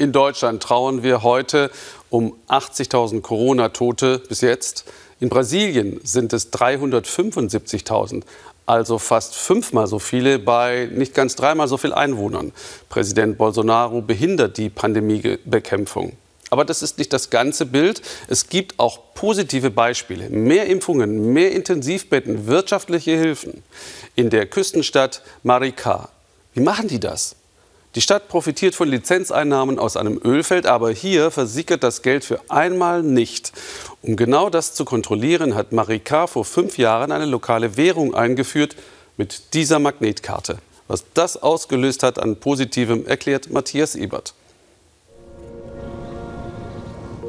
In Deutschland trauern wir heute um 80.000 Corona-Tote bis jetzt. In Brasilien sind es 375.000, also fast fünfmal so viele bei nicht ganz dreimal so viel Einwohnern. Präsident Bolsonaro behindert die Pandemiebekämpfung. Aber das ist nicht das ganze Bild. Es gibt auch positive Beispiele. Mehr Impfungen, mehr Intensivbetten, wirtschaftliche Hilfen. In der Küstenstadt Maricá. Wie machen die das? Die Stadt profitiert von Lizenzeinnahmen aus einem Ölfeld, aber hier versickert das Geld für einmal nicht. Um genau das zu kontrollieren, hat Marika vor fünf Jahren eine lokale Währung eingeführt mit dieser Magnetkarte. Was das ausgelöst hat an Positivem, erklärt Matthias Ebert.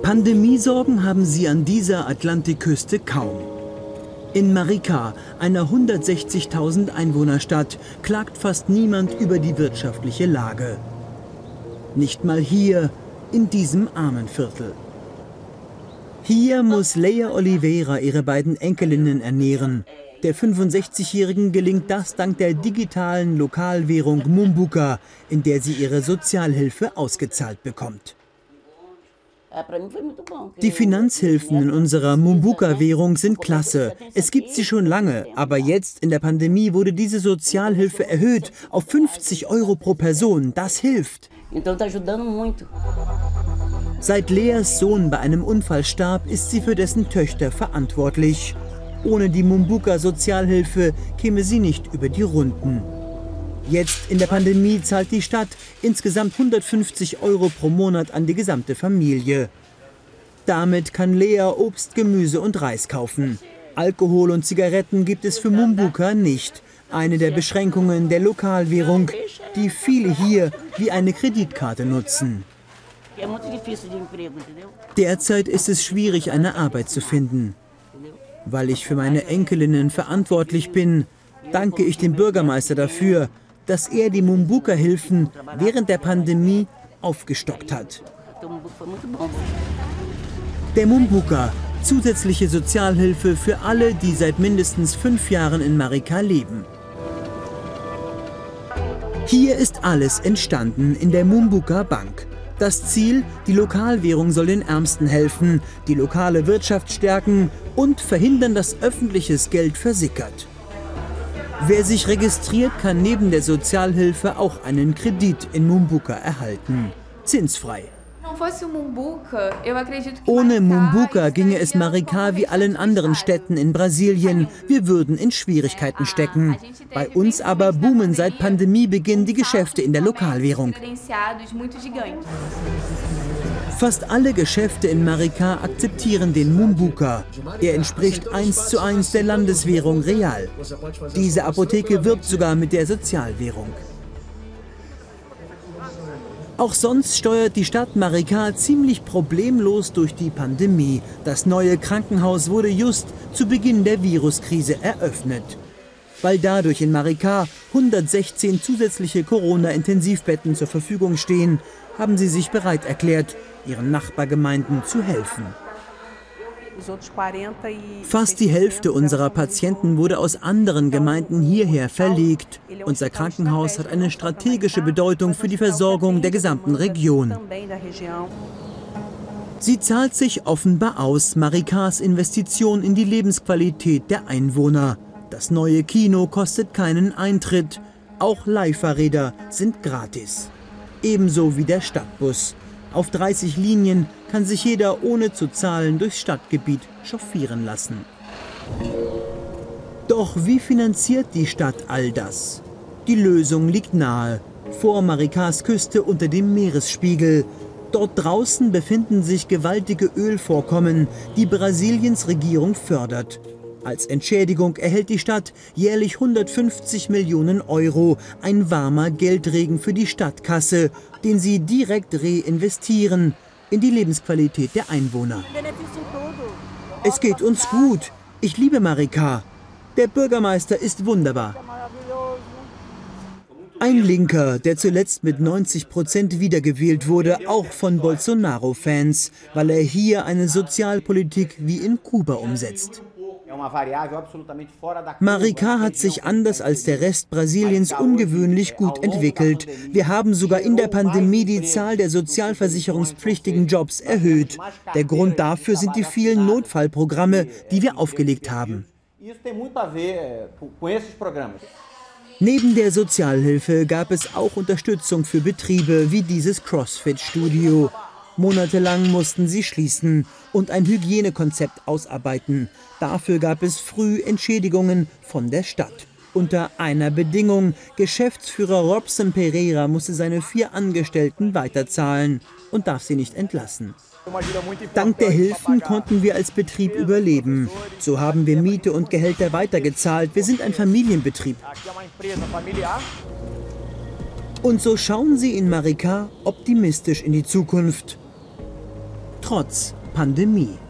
Pandemiesorgen haben sie an dieser Atlantikküste kaum. In Marika, einer 160.000 Einwohnerstadt, klagt fast niemand über die wirtschaftliche Lage. Nicht mal hier, in diesem armen Viertel. Hier muss Leia Oliveira ihre beiden Enkelinnen ernähren. Der 65-Jährigen gelingt das dank der digitalen Lokalwährung Mumbuka, in der sie ihre Sozialhilfe ausgezahlt bekommt. Die Finanzhilfen in unserer Mumbuka-Währung sind klasse. Es gibt sie schon lange, aber jetzt in der Pandemie wurde diese Sozialhilfe erhöht auf 50 Euro pro Person. Das hilft. Seit Leas Sohn bei einem Unfall starb, ist sie für dessen Töchter verantwortlich. Ohne die Mumbuka-Sozialhilfe käme sie nicht über die Runden. Jetzt in der Pandemie zahlt die Stadt insgesamt 150 Euro pro Monat an die gesamte Familie. Damit kann Lea Obst, Gemüse und Reis kaufen. Alkohol und Zigaretten gibt es für Mumbuka nicht. Eine der Beschränkungen der Lokalwährung, die viele hier wie eine Kreditkarte nutzen. Derzeit ist es schwierig, eine Arbeit zu finden. Weil ich für meine Enkelinnen verantwortlich bin, danke ich dem Bürgermeister dafür, dass er die Mumbuka-Hilfen während der Pandemie aufgestockt hat. Der Mumbuka, zusätzliche Sozialhilfe für alle, die seit mindestens fünf Jahren in Marika leben. Hier ist alles entstanden in der Mumbuka Bank. Das Ziel, die Lokalwährung soll den Ärmsten helfen, die lokale Wirtschaft stärken und verhindern, dass öffentliches Geld versickert. Wer sich registriert, kann neben der Sozialhilfe auch einen Kredit in Mumbuka erhalten. Zinsfrei. Ohne Mumbuka ginge es Maricá wie allen anderen Städten in Brasilien. Wir würden in Schwierigkeiten stecken. Bei uns aber boomen seit Pandemiebeginn die Geschäfte in der Lokalwährung. Fast alle Geschäfte in Maricá akzeptieren den Mumbuka. Er entspricht eins zu eins der Landeswährung Real. Diese Apotheke wirbt sogar mit der Sozialwährung. Auch sonst steuert die Stadt Maricá ziemlich problemlos durch die Pandemie. Das neue Krankenhaus wurde just zu Beginn der Viruskrise eröffnet. Weil dadurch in Maricá 116 zusätzliche Corona-Intensivbetten zur Verfügung stehen, haben sie sich bereit erklärt, ihren Nachbargemeinden zu helfen. Fast die Hälfte unserer Patienten wurde aus anderen Gemeinden hierher verlegt. Unser Krankenhaus hat eine strategische Bedeutung für die Versorgung der gesamten Region. Sie zahlt sich offenbar aus, Marikas Investition in die Lebensqualität der Einwohner. Das neue Kino kostet keinen Eintritt. Auch Leihfahrräder sind gratis. Ebenso wie der Stadtbus. Auf 30 Linien kann sich jeder ohne zu zahlen durchs Stadtgebiet chauffieren lassen. Doch wie finanziert die Stadt all das? Die Lösung liegt nahe, vor Marikas Küste unter dem Meeresspiegel. Dort draußen befinden sich gewaltige Ölvorkommen, die Brasiliens Regierung fördert. Als Entschädigung erhält die Stadt jährlich 150 Millionen Euro, ein warmer Geldregen für die Stadtkasse, den sie direkt reinvestieren in die Lebensqualität der Einwohner. Es geht uns gut. Ich liebe Marika. Der Bürgermeister ist wunderbar. Ein Linker, der zuletzt mit 90 Prozent wiedergewählt wurde, auch von Bolsonaro-Fans, weil er hier eine Sozialpolitik wie in Kuba umsetzt. Maricá hat sich anders als der Rest Brasiliens ungewöhnlich gut entwickelt. Wir haben sogar in der Pandemie die Zahl der sozialversicherungspflichtigen Jobs erhöht. Der Grund dafür sind die vielen Notfallprogramme, die wir aufgelegt haben. Neben der Sozialhilfe gab es auch Unterstützung für Betriebe wie dieses CrossFit-Studio. Monatelang mussten sie schließen und ein Hygienekonzept ausarbeiten. Dafür gab es früh Entschädigungen von der Stadt. Unter einer Bedingung, Geschäftsführer Robson Pereira musste seine vier Angestellten weiterzahlen und darf sie nicht entlassen. Dank der Hilfen konnten wir als Betrieb überleben. So haben wir Miete und Gehälter weitergezahlt. Wir sind ein Familienbetrieb. Und so schauen sie in Marika optimistisch in die Zukunft. Trotz Pandemie.